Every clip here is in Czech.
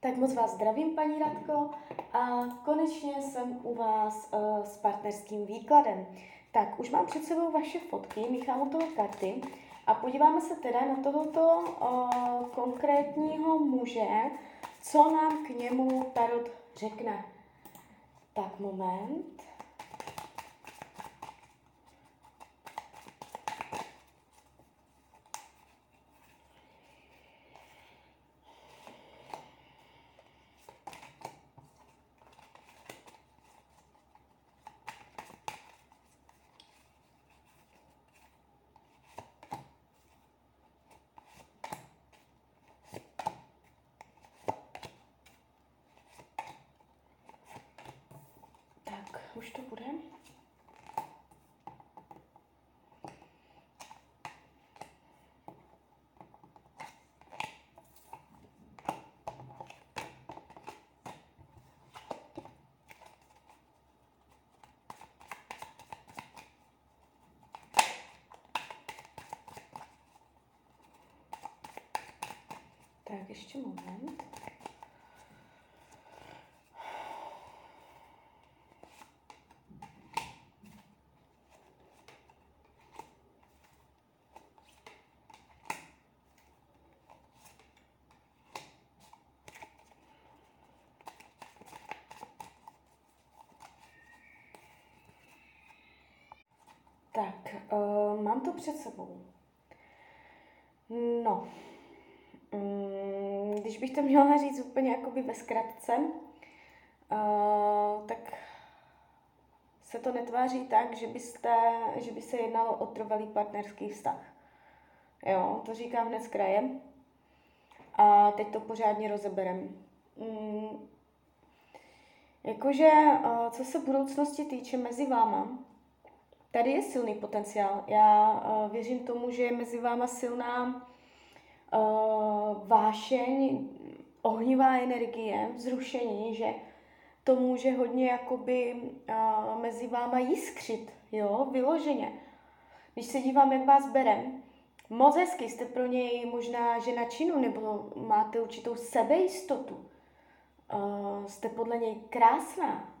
Tak moc vás zdravím, paní Radko, a konečně jsem u vás uh, s partnerským výkladem. Tak, už mám před sebou vaše fotky, míchám u toho karty a podíváme se teda na tohoto uh, konkrétního muže, co nám k němu Tarot řekne. Tak, moment. Už to bude. Tak, ještě moment. Tak, uh, mám to před sebou. No, um, když bych to měla říct úplně jakoby ve zkratce, uh, tak se to netváří tak, že, byste, že by se jednalo o trvalý partnerský vztah. Jo, to říkám hned z kraje. A teď to pořádně rozeberem. Um, jakože, uh, co se budoucnosti týče mezi váma, tady je silný potenciál. Já uh, věřím tomu, že je mezi váma silná uh, vášeň, ohnivá energie, vzrušení, že to může hodně jakoby uh, mezi váma jiskřit, jo, vyloženě. Když se dívám, jak vás berem, moc hezky, jste pro něj možná žena činu, nebo máte určitou sebejistotu. Uh, jste podle něj krásná,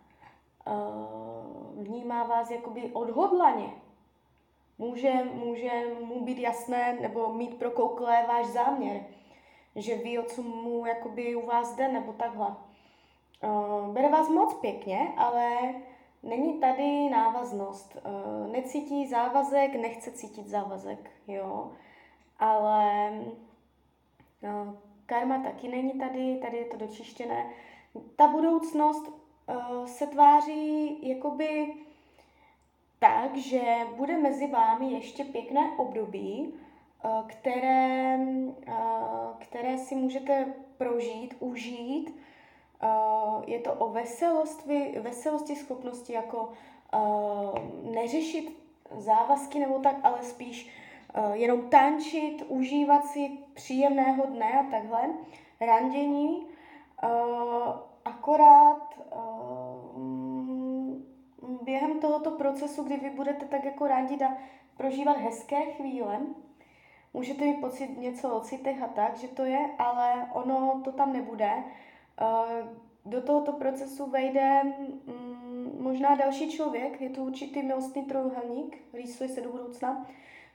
vnímá vás jakoby odhodlaně. Může, může mu být jasné nebo mít prokouklé váš záměr, že ví, o co mu jakoby u vás jde, nebo takhle. Uh, bere vás moc pěkně, ale není tady návaznost. Uh, necítí závazek, nechce cítit závazek, jo. Ale karma taky není tady, tady je to dočištěné. Ta budoucnost uh, se tváří jakoby tak, že bude mezi vámi ještě pěkné období, uh, které, uh, které si můžete prožít, užít. Uh, je to o veselosti, veselosti, schopnosti jako uh, neřešit závazky nebo tak, ale spíš uh, jenom tančit, užívat si příjemného dne a takhle, randění. Uh, akorát uh, během tohoto procesu, kdy vy budete tak jako rádi a prožívat hezké chvíle, můžete mít pocit něco o citech a tak, že to je, ale ono to tam nebude. Uh, do tohoto procesu vejde um, možná další člověk, je to určitý milostný trojuhelník, rýsuje se do budoucna.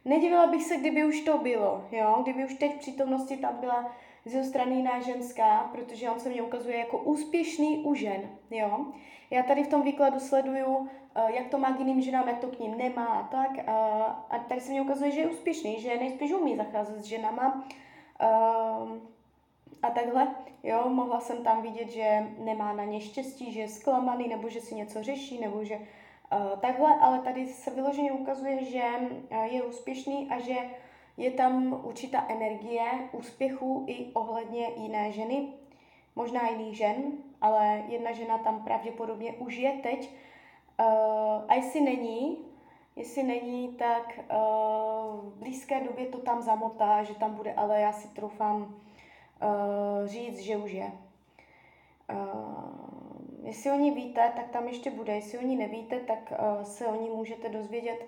Nedivila bych se, kdyby už to bylo, jo? kdyby už teď v přítomnosti tam byla z jeho strany jiná ženská, protože on se mě ukazuje jako úspěšný u žen, jo. Já tady v tom výkladu sleduju, eh, jak to má k jiným ženám, jak to k ním nemá a tak. A, a tady se mě ukazuje, že je úspěšný, že nejspíš umí zacházet s ženama. A, ehm, a takhle, jo, mohla jsem tam vidět, že nemá na ně štěstí, že je zklamaný, nebo že si něco řeší, nebo že uh, takhle, ale tady se vyloženě ukazuje, že uh, je úspěšný a že je tam určitá energie úspěchu i ohledně jiné ženy, možná jiných žen, ale jedna žena tam pravděpodobně už je teď. Uh, a jestli není, jestli není, tak uh, v blízké době to tam zamotá, že tam bude, ale já si troufám uh, říct, že už je. Uh, jestli o ní víte, tak tam ještě bude. Jestli o ní nevíte, tak uh, se o ní můžete dozvědět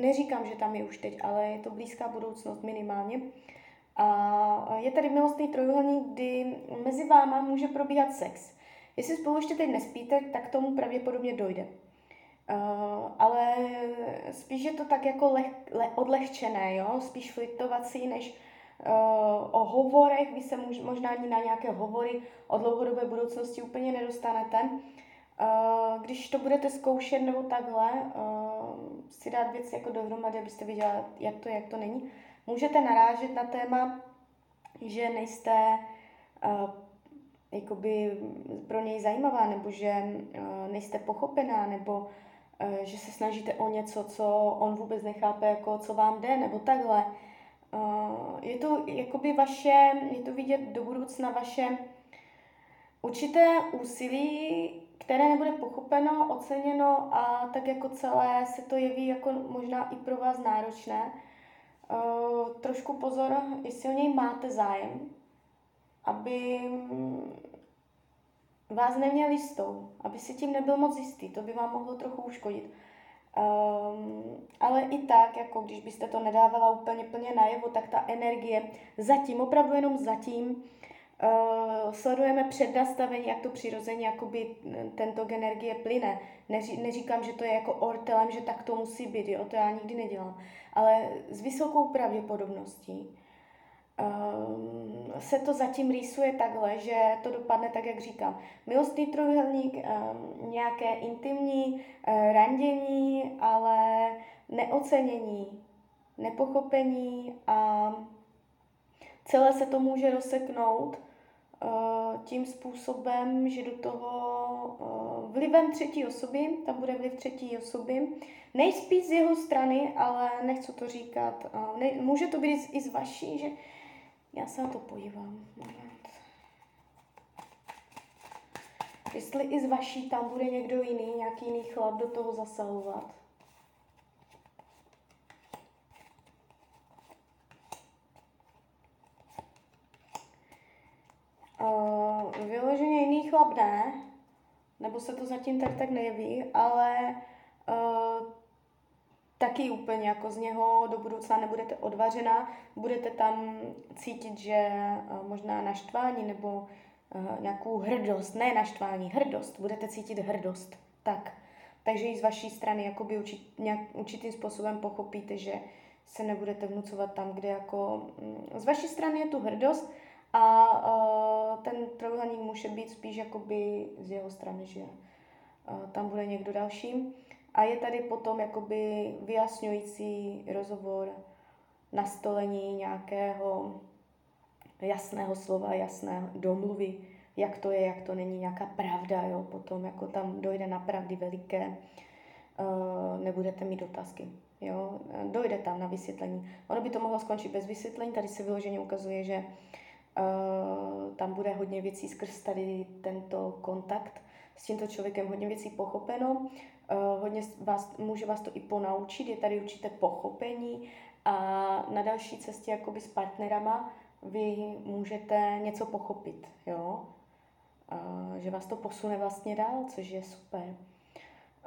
Neříkám, že tam je už teď, ale je to blízká budoucnost minimálně. A je tady milostný trojuhelník, kdy mezi váma může probíhat sex. Jestli spolu ještě teď nespíte, tak tomu pravděpodobně dojde. Uh, ale spíš je to tak jako leh, le, odlehčené, jo? spíš flirtovací, než o hovorech. Vy se možná ani na nějaké hovory o dlouhodobé budoucnosti úplně nedostanete. Uh, když to budete zkoušet nebo takhle, uh, si dát věci jako dohromady, abyste viděli, jak to je, jak to není, můžete narážet na téma, že nejste jakoby pro něj zajímavá, nebo že nejste pochopená, nebo že se snažíte o něco, co on vůbec nechápe, jako co vám jde, nebo takhle. Uh, je to jakoby vaše, je to vidět do budoucna vaše určité úsilí, které nebude pochopeno, oceněno a tak jako celé se to jeví jako možná i pro vás náročné. Uh, trošku pozor, jestli o něj máte zájem, aby vás neměl jistou, aby si tím nebyl moc jistý, to by vám mohlo trochu uškodit. Um, ale i tak, jako když byste to nedávala úplně plně najevo, tak ta energie zatím, opravdu jenom zatím, uh, sledujeme přednastavení, jak to přirozeně jakoby tento energie plyne. Neří, neříkám, že to je jako ortelem, že tak to musí být, jo, to já nikdy nedělám. Ale s vysokou pravděpodobností um, se to zatím rýsuje takhle, že to dopadne tak, jak říkám. Milostný trojuhelník, um, nějaké intimní uh, randění, ale neocenění, nepochopení a celé se to může rozseknout uh, tím způsobem, že do toho uh, vlivem třetí osoby, tam bude vliv třetí osoby, nejspíš z jeho strany, ale nechci to říkat, ne, může to být i z vaší, že já se na to podívám. Moment. Jestli i z vaší tam bude někdo jiný, nějaký jiný chlap do toho zasahovat. Uh, vyloženě jiný chlap ne, nebo se to zatím tak tak nejeví, ale uh, taky úplně jako z něho do budoucna nebudete odvařena, budete tam cítit, že eh, možná naštvání nebo eh, nějakou hrdost, ne naštvání, hrdost, budete cítit hrdost, tak. Takže i z vaší strany jakoby určit, nějak, určitým způsobem pochopíte, že se nebudete vnucovat tam, kde jako mm, z vaší strany je tu hrdost a uh, ten trojuhelník může být spíš jakoby z jeho strany, že uh, tam bude někdo další. A je tady potom jakoby vyjasňující rozhovor, nastolení nějakého jasného slova, jasné domluvy, jak to je, jak to není, nějaká pravda, jo, potom jako tam dojde na pravdy veliké, uh, nebudete mít otázky, jo, dojde tam na vysvětlení. Ono by to mohlo skončit bez vysvětlení, tady se vyloženě ukazuje, že uh, tam bude hodně věcí skrz tady tento kontakt s tímto člověkem, hodně věcí pochopeno, Uh, hodně vás, může vás to i ponaučit, je tady určité pochopení a na další cestě jakoby s partnerama vy můžete něco pochopit, jo? Uh, že vás to posune vlastně dál, což je super.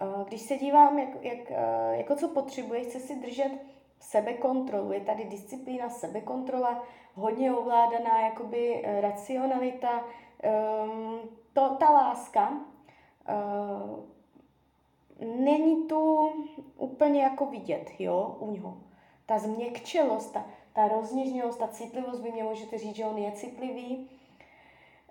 Uh, když se dívám, jak, jak, jako co potřebuje, chce si držet sebekontrolu. Je tady disciplína, sebekontrola, hodně ovládaná jakoby racionalita, um, to, ta láska, není tu úplně jako vidět, jo, u něho. Ta změkčelost, ta, ta rozněžnělost, ta citlivost, by mě můžete říct, že on je citlivý,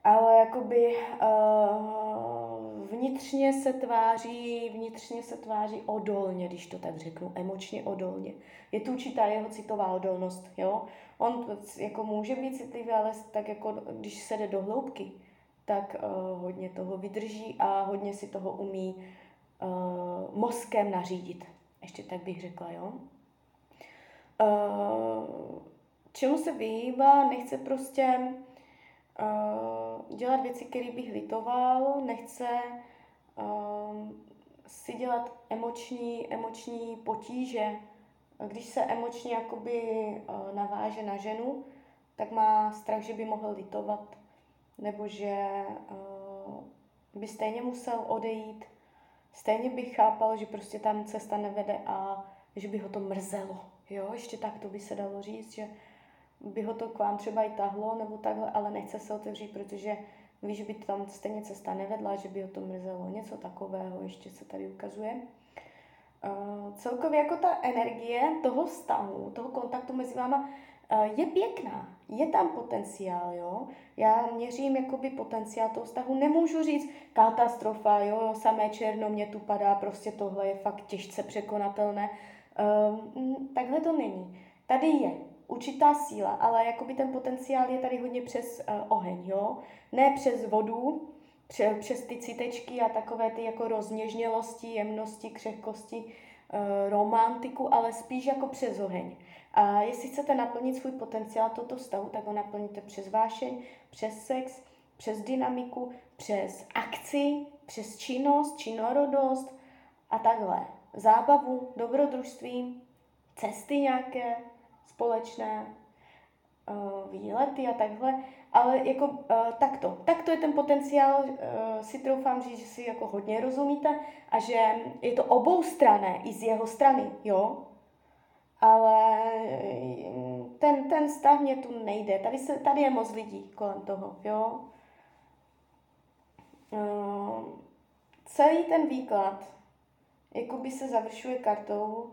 ale jakoby uh, vnitřně se tváří, vnitřně se tváří odolně, když to tak řeknu, emočně odolně. Je tu určitá jeho citová odolnost, jo. On jako může být citlivý, ale tak jako když se jde do hloubky, tak uh, hodně toho vydrží a hodně si toho umí uh, mozkem nařídit. Ještě tak bych řekla, jo. Uh, čemu se vyhýbá, nechce prostě uh, dělat věci, které bych litoval, nechce uh, si dělat emoční, emoční potíže. Když se emočně jakoby uh, naváže na ženu, tak má strach, že by mohl litovat, nebo že uh, by stejně musel odejít, stejně bych chápal, že prostě tam cesta nevede a že by ho to mrzelo. Jo, ještě tak to by se dalo říct, že by ho to k vám třeba i tahlo nebo takhle, ale nechce se otevřít, protože ví, že by tam stejně cesta nevedla, že by ho to mrzelo. Něco takového ještě se tady ukazuje. Uh, celkově jako ta energie toho vztahu, toho kontaktu mezi váma je pěkná, je tam potenciál, jo. Já měřím jakoby potenciál toho vztahu, nemůžu říct katastrofa, jo, samé černo mě tu padá, prostě tohle je fakt těžce překonatelné. Uh, takhle to není. Tady je určitá síla, ale jakoby ten potenciál je tady hodně přes uh, oheň, jo. Ne přes vodu, pře, přes ty citečky a takové ty jako rozněžnělosti, jemnosti, křehkosti, romantiku, ale spíš jako přes oheň. A jestli chcete naplnit svůj potenciál toto vztahu, tak ho naplníte přes vášeň, přes sex, přes dynamiku, přes akci, přes činnost, činorodost a takhle. Zábavu, dobrodružství, cesty nějaké společné, uh, výlety a takhle, ale jako uh, takto. Takto je ten potenciál, uh, si troufám říct, že si jako hodně rozumíte a že je to obou strané, i z jeho strany, jo, ale ten, ten stav mě tu nejde. Tady, se, tady je moc lidí kolem toho, jo. Uh, celý ten výklad jakoby se završuje kartou,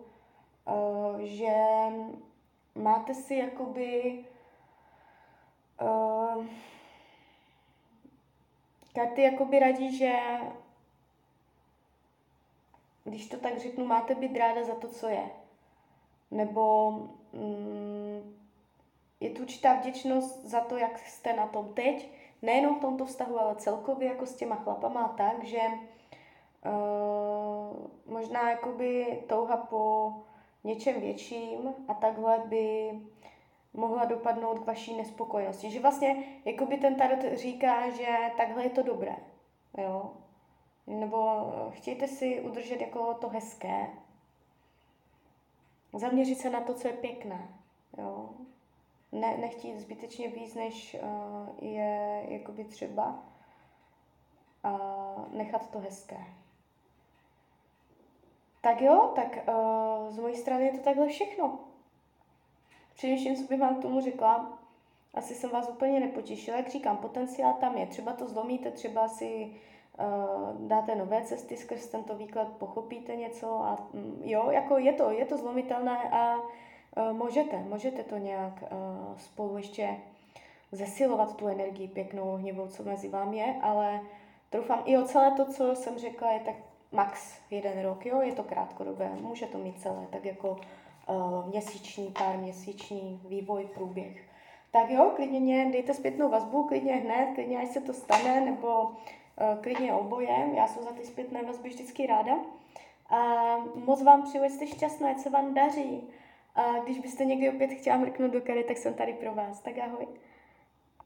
uh, že máte si jakoby uh, karty jakoby radí, že když to tak řeknu, máte být ráda za to, co je. Nebo mm, je tu určitá vděčnost za to, jak jste na tom teď, nejenom v tomto vztahu, ale celkově jako s těma chlapama tak, že uh, možná jakoby touha po něčem větším a takhle by mohla dopadnout k vaší nespokojenosti. Že vlastně jakoby ten tarot říká, že takhle je to dobré. Jo? Nebo chtějte si udržet jako to hezké. Zaměřit se na to, co je pěkné. Jo? Ne, nechtít zbytečně víc, než uh, je jakoby třeba. A nechat to hezké. Tak jo, tak uh, z mojí strany je to takhle všechno. Především, co bych vám k tomu řekla, asi jsem vás úplně nepotěšila. Jak říkám, potenciál tam je. Třeba to zlomíte, třeba si uh, dáte nové cesty skrz tento výklad, pochopíte něco a um, jo, jako je to, je to zlomitelné a uh, můžete, můžete to nějak uh, spolu ještě zesilovat tu energii pěknou, ohnivou, co mezi vám je, ale troufám i o celé to, co jsem řekla, je tak max jeden rok, jo, je to krátkodobé, může to mít celé, tak jako měsíční, pár měsíční vývoj, průběh. Tak jo, klidně mě dejte zpětnou vazbu, klidně hned, klidně až se to stane, nebo uh, klidně oboje, já jsem za ty zpětné vazby vždycky ráda. A moc vám přeju, jste šťastné, se vám daří. A když byste někdy opět chtěla mrknout do kary, tak jsem tady pro vás. Tak ahoj.